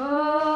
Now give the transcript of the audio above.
Oh.